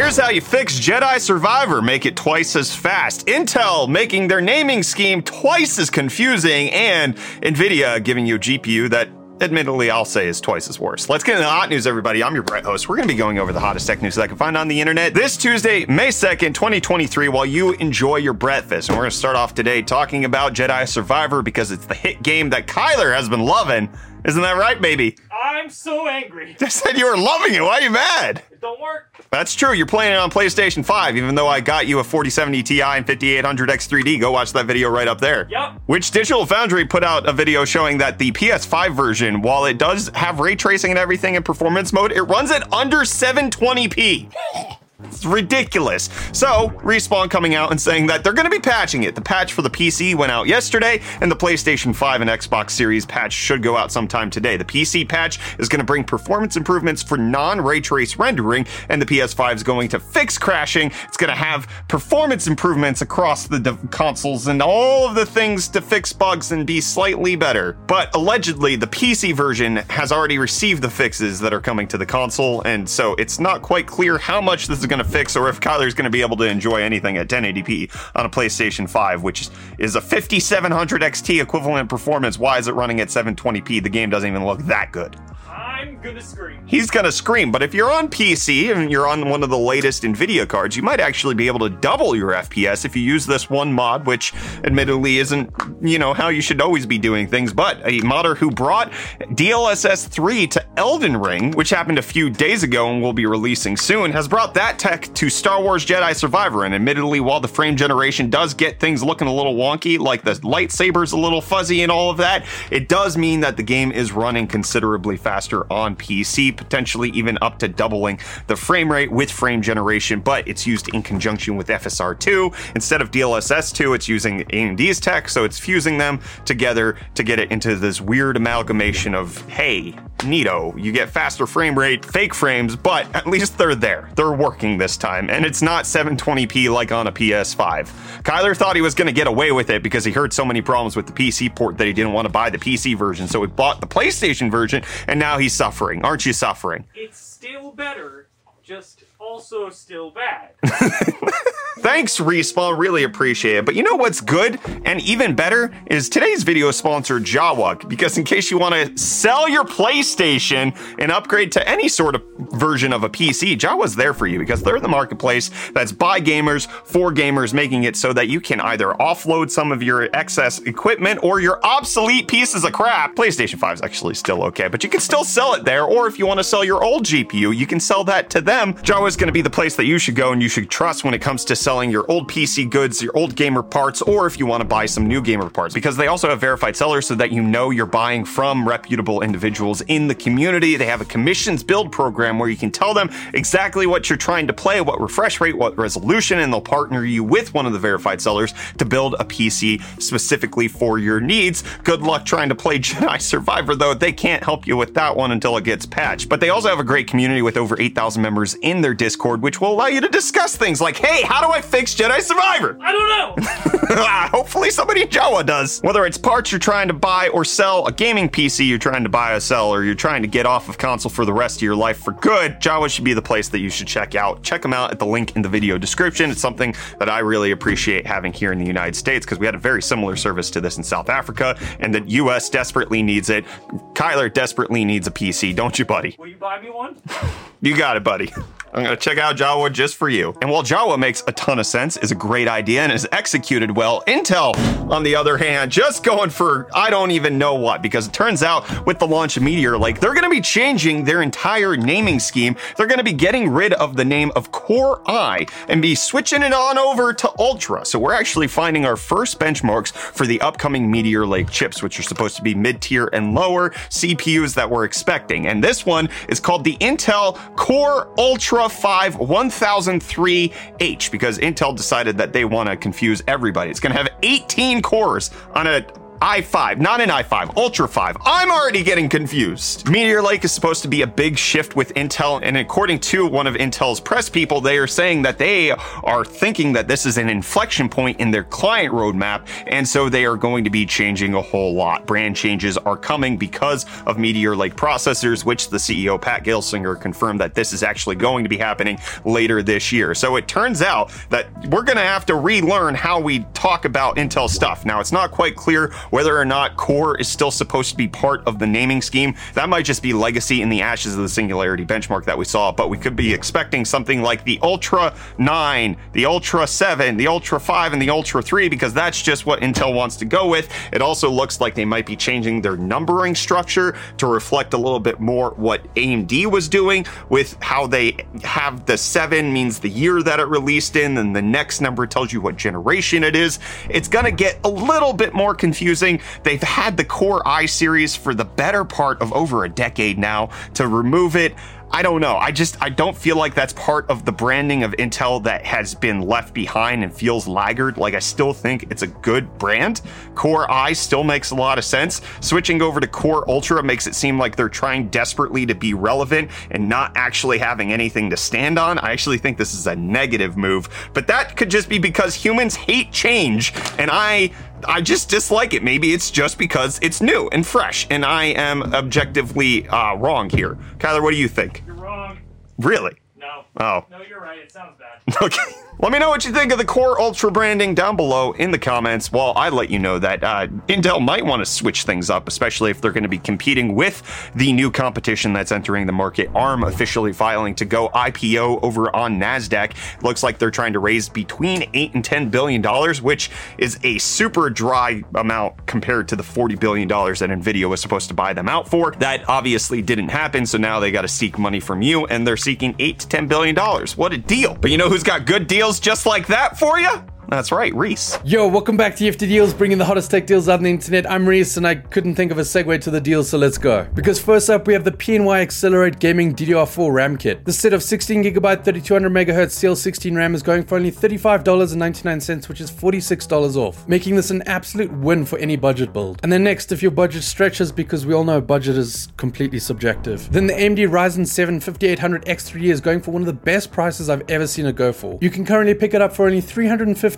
Here's how you fix Jedi Survivor, make it twice as fast. Intel making their naming scheme twice as confusing, and Nvidia giving you a GPU that admittedly, I'll say is twice as worse. Let's get into the hot news, everybody. I'm your Brett host. We're going to be going over the hottest tech news that I can find on the internet this Tuesday, May 2nd, 2023, while you enjoy your breakfast. And we're going to start off today talking about Jedi Survivor because it's the hit game that Kyler has been loving. Isn't that right, baby? I'm so angry. I said you were loving it. Why are you mad? It don't work. That's true. You're playing it on PlayStation 5, even though I got you a 4070 Ti and 5800 X3D. Go watch that video right up there. Yep. Which Digital Foundry put out a video showing that the PS5 version, while it does have ray tracing and everything in performance mode, it runs at under 720p. It's ridiculous. So, Respawn coming out and saying that they're going to be patching it. The patch for the PC went out yesterday, and the PlayStation 5 and Xbox Series patch should go out sometime today. The PC patch is going to bring performance improvements for non ray trace rendering, and the PS5 is going to fix crashing. It's going to have performance improvements across the de- consoles and all of the things to fix bugs and be slightly better. But allegedly, the PC version has already received the fixes that are coming to the console, and so it's not quite clear how much this is going to fix or if Kyler's going to be able to enjoy anything at 1080p on a PlayStation 5, which is a 5700 XT equivalent performance. Why is it running at 720p? The game doesn't even look that good. I'm gonna scream. He's gonna scream, but if you're on PC and you're on one of the latest NVIDIA cards, you might actually be able to double your FPS if you use this one mod, which admittedly isn't, you know, how you should always be doing things. But a modder who brought DLSS 3 to Elden Ring, which happened a few days ago and will be releasing soon, has brought that tech to Star Wars Jedi Survivor. And admittedly, while the frame generation does get things looking a little wonky, like the lightsaber's a little fuzzy and all of that, it does mean that the game is running considerably faster on PC, potentially even up to doubling the frame rate with frame generation, but it's used in conjunction with FSR2. Instead of DLSS 2, it's using AMD's tech, so it's fusing them together to get it into this weird amalgamation of, hey, neato, you get faster frame rate, fake frames, but at least they're there. They're working this time, and it's not 720p like on a PS5. Kyler thought he was going to get away with it because he heard so many problems with the PC port that he didn't want to buy the PC version, so he bought the PlayStation version, and now he's suffering. Aren't you suffering? It's still better, just also still bad. Thanks, Respawn. Really appreciate it. But you know what's good and even better is today's video sponsor, Jawa. Because in case you want to sell your PlayStation and upgrade to any sort of version of a PC, Jawa's there for you because they're the marketplace that's by gamers for gamers, making it so that you can either offload some of your excess equipment or your obsolete pieces of crap. PlayStation 5 is actually still okay, but you can still sell it there. Or if you want to sell your old GPU, you can sell that to them. Jawa is going to be the place that you should go and you should trust when it comes to selling your old PC goods, your old gamer parts, or if you want to buy some new gamer parts, because they also have verified sellers so that you know you're buying from reputable individuals in the community. They have a commissions build program where you can tell them exactly what you're trying to play, what refresh rate, what resolution, and they'll partner you with one of the verified sellers to build a PC specifically for your needs. Good luck trying to play Jedi Survivor, though. They can't help you with that one until it gets patched. But they also have a great community with over 8,000 members in their Discord, which will allow you to discuss things like, hey, how do I fix Jedi Survivor? I don't know. Hopefully somebody in Jawa does. Whether it's parts you're trying to buy or sell, a gaming PC you're trying to buy or sell, or you're trying to get off of console for the rest of your life for good, Jawa should be the place that you should check out. Check them out at the link in the video description. It's something that I really appreciate having here in the United States because we had a very similar service to this in South Africa, and the US desperately needs it. Kyler desperately needs a PC, don't you, buddy? Will you buy me one? You got it, buddy. I'm gonna check out Jawa just for you. And while Jawa makes a ton of sense, is a great idea, and is executed well, Intel, on the other hand, just going for I don't even know what, because it turns out with the launch of Meteor Lake, they're gonna be changing their entire naming scheme. They're gonna be getting rid of the name of Core i and be switching it on over to Ultra. So we're actually finding our first benchmarks for the upcoming Meteor Lake chips, which are supposed to be mid-tier and lower CPUs that we're expecting. And this one is called the Intel Core Ultra 5 1003H because Intel decided that they want to confuse everybody. It's going to have 18 cores on a i5, not an i5, Ultra 5. I'm already getting confused. Meteor Lake is supposed to be a big shift with Intel, and according to one of Intel's press people, they are saying that they are thinking that this is an inflection point in their client roadmap, and so they are going to be changing a whole lot. Brand changes are coming because of Meteor Lake processors, which the CEO Pat Gelsinger confirmed that this is actually going to be happening later this year. So it turns out that we're going to have to relearn how we talk about Intel stuff. Now, it's not quite clear whether or not Core is still supposed to be part of the naming scheme. That might just be legacy in the ashes of the Singularity benchmark that we saw, but we could be expecting something like the Ultra 9, the Ultra 7, the Ultra 5, and the Ultra 3 because that's just what Intel wants to go with. It also looks like they might be changing their numbering structure to reflect a little bit more what AMD was doing with how they have the 7 means the year that it released in, and the next number tells you what generation it is. It's going to get a little bit more confusing. They've had the Core i series for the better part of over a decade now. To remove it, I don't know. I just I don't feel like that's part of the branding of Intel that has been left behind and feels laggard. Like I still think it's a good brand. Core i still makes a lot of sense. Switching over to Core Ultra makes it seem like they're trying desperately to be relevant and not actually having anything to stand on. I actually think this is a negative move, but that could just be because humans hate change and I I just dislike it. Maybe it's just because it's new and fresh, and I am objectively uh, wrong here. Kyler, what do you think? You're wrong. Really? Oh. No, you're right. It sounds bad. Okay. Let me know what you think of the Core Ultra branding down below in the comments while I let you know that uh, Intel might want to switch things up, especially if they're going to be competing with the new competition that's entering the market. ARM officially filing to go IPO over on NASDAQ. Looks like they're trying to raise between 8 and 10 billion dollars, which is a super dry amount compared to the 40 billion dollars that Nvidia was supposed to buy them out for. That obviously didn't happen, so now they got to seek money from you, and they're seeking 8 to 10 billion dollars. What a deal. But you know who's got good deals just like that for you? That's right, Reese. Yo, welcome back to UFD Deals, bringing the hottest tech deals on the internet. I'm Reese, and I couldn't think of a segue to the deal, so let's go. Because first up, we have the PNY Accelerate Gaming DDR4 RAM kit. The set of 16GB 3200 MHz CL16 RAM is going for only $35.99, which is $46 off, making this an absolute win for any budget build. And then next, if your budget stretches, because we all know budget is completely subjective, then the AMD Ryzen 7 5800 X3D is going for one of the best prices I've ever seen it go for. You can currently pick it up for only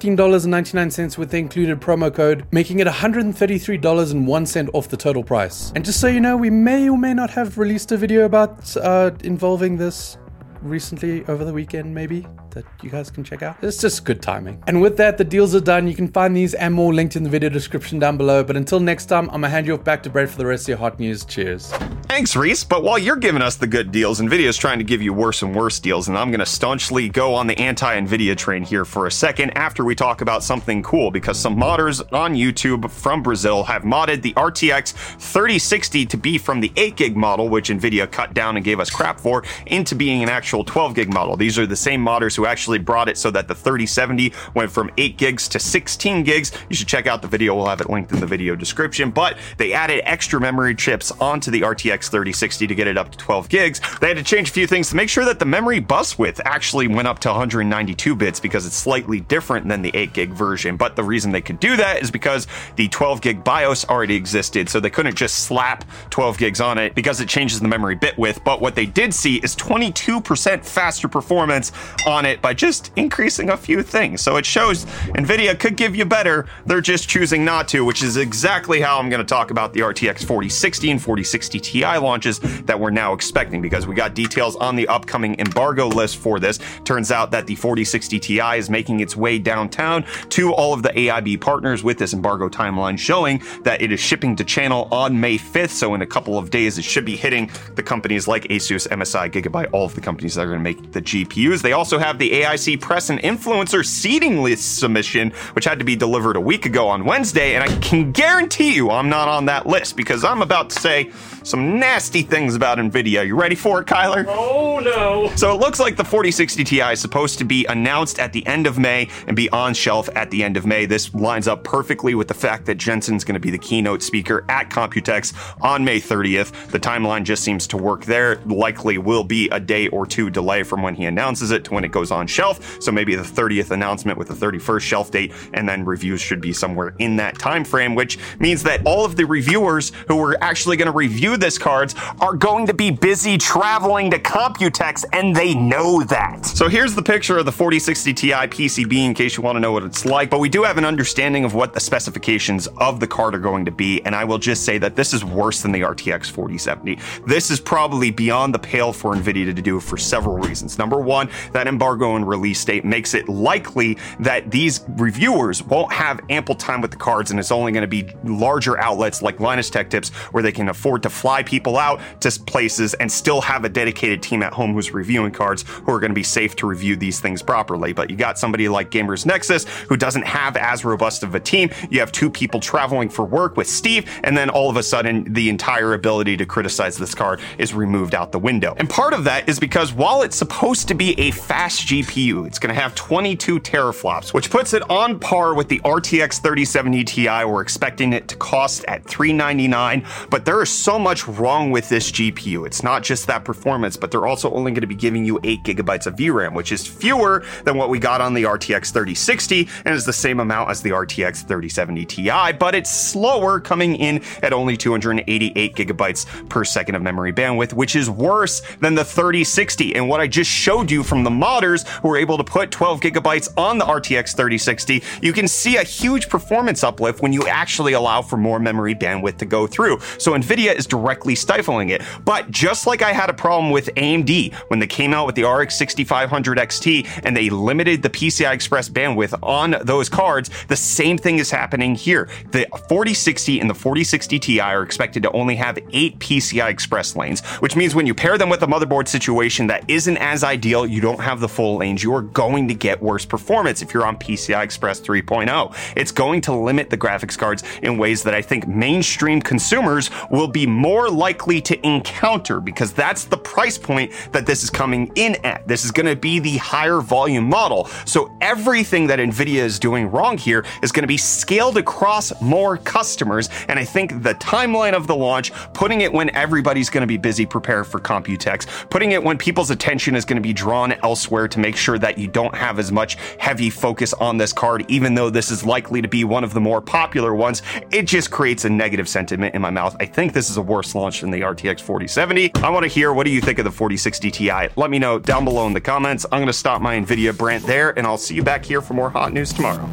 $315.99 with the included promo code, making it $133.01 off the total price. And just so you know, we may or may not have released a video about uh, involving this recently over the weekend, maybe that you guys can check out. It's just good timing. And with that, the deals are done. You can find these and more linked in the video description down below. But until next time, I'm gonna hand you off back to Brett for the rest of your hot news. Cheers. Thanks, Reese. But while you're giving us the good deals, Nvidia's trying to give you worse and worse deals, and I'm going to staunchly go on the anti Nvidia train here for a second after we talk about something cool because some modders on YouTube from Brazil have modded the RTX 3060 to be from the 8 gig model, which Nvidia cut down and gave us crap for, into being an actual 12 gig model. These are the same modders who actually brought it so that the 3070 went from 8 gigs to 16 gigs. You should check out the video, we'll have it linked in the video description. But they added extra memory chips onto the RTX 3060 to get it up to 12 gigs. They had to change a few things to make sure that the memory bus width actually went up to 192 bits because it's slightly different than the 8 gig version. But the reason they could do that is because the 12 gig BIOS already existed, so they couldn't just slap 12 gigs on it because it changes the memory bit width. But what they did see is 22% faster performance on it by just increasing a few things. So it shows NVIDIA could give you better, they're just choosing not to, which is exactly how I'm going to talk about the RTX 4060 and 4060 Ti launches that we're now expecting because we got details on the upcoming embargo list for this. Turns out that the 4060 Ti is making its way downtown to all of the AIB partners with this embargo timeline showing that it is shipping to channel on May 5th. So in a couple of days, it should be hitting the companies like Asus, MSI, Gigabyte, all of the companies that are going to make the GPUs. They also have the AIC press and influencer seating list submission, which had to be delivered a week ago on Wednesday. And I can guarantee you I'm not on that list because I'm about to say, some nasty things about NVIDIA. You ready for it, Kyler? Oh no. So it looks like the 4060 Ti is supposed to be announced at the end of May and be on shelf at the end of May. This lines up perfectly with the fact that Jensen's going to be the keynote speaker at Computex on May 30th. The timeline just seems to work there. Likely will be a day or two delay from when he announces it to when it goes on shelf. So maybe the 30th announcement with the 31st shelf date, and then reviews should be somewhere in that time frame, which means that all of the reviewers who are actually going to review this cards are going to be busy traveling to Computex, and they know that. So here's the picture of the 4060 Ti PCB in case you want to know what it's like. But we do have an understanding of what the specifications of the card are going to be, and I will just say that this is worse than the RTX 4070. This is probably beyond the pale for NVIDIA to do for several reasons. Number one, that embargo and release date makes it likely that these reviewers won't have ample time with the cards, and it's only going to be larger outlets like Linus Tech Tips where they can afford to fly people out to places and still have a dedicated team at home who's reviewing cards who are going to be safe to review these things properly. But you got somebody like Gamers Nexus who doesn't have as robust of a team. You have two people traveling for work with Steve, and then all of a sudden the entire ability to criticize this card is removed out the window. And part of that is because while it's supposed to be a fast GPU, it's going to have 22 teraflops, which puts it on par with the RTX 3070 Ti. We're expecting it to cost at 399, but there is so much wrong with this GPU. It's not just that performance, but they're also only going to be giving you 8 gigabytes of VRAM, which is fewer than what we got on the RTX 3060 and is the same amount as the RTX 3070 Ti, but it's slower coming in at only 288 gigabytes per second of memory bandwidth, which is worse than the 3060. And what I just showed you from the modders who were able to put 12 gigabytes on the RTX 3060, you can see a huge performance uplift when you actually allow for more memory bandwidth to go through. So NVIDIA is directly stifling it. But just like I had a problem with AMD when they came out with the RX 6500 XT and they limited the PCI Express bandwidth on those cards, the same thing is happening here. The 4060 and the 4060 Ti are expected to only have eight PCI Express lanes, which means when you pair them with a motherboard situation that isn't as ideal, you don't have the full lanes, you are going to get worse performance if you're on PCI Express 3.0. It's going to limit the graphics cards in ways that I think mainstream consumers will be more likely to encounter because that's the price point that this is coming in at. This is going to be the higher volume model. So everything that Nvidia is doing wrong here is going to be scaled across more customers. And I think the timeline of the launch, putting it when everybody's going to be busy prepare for Computex, putting it when people's attention is going to be drawn elsewhere to make sure that you don't have as much heavy focus on this card, even though this is likely to be one of the more popular ones, it just creates a negative sentiment in my mouth. I think this is a worse launch than the RTX 4070. I want to hear what do you think of the 4060 Ti? Let me know down below in the comments. I'm going to stop my NVIDIA brand there, and I'll see you back here for more hot news tomorrow.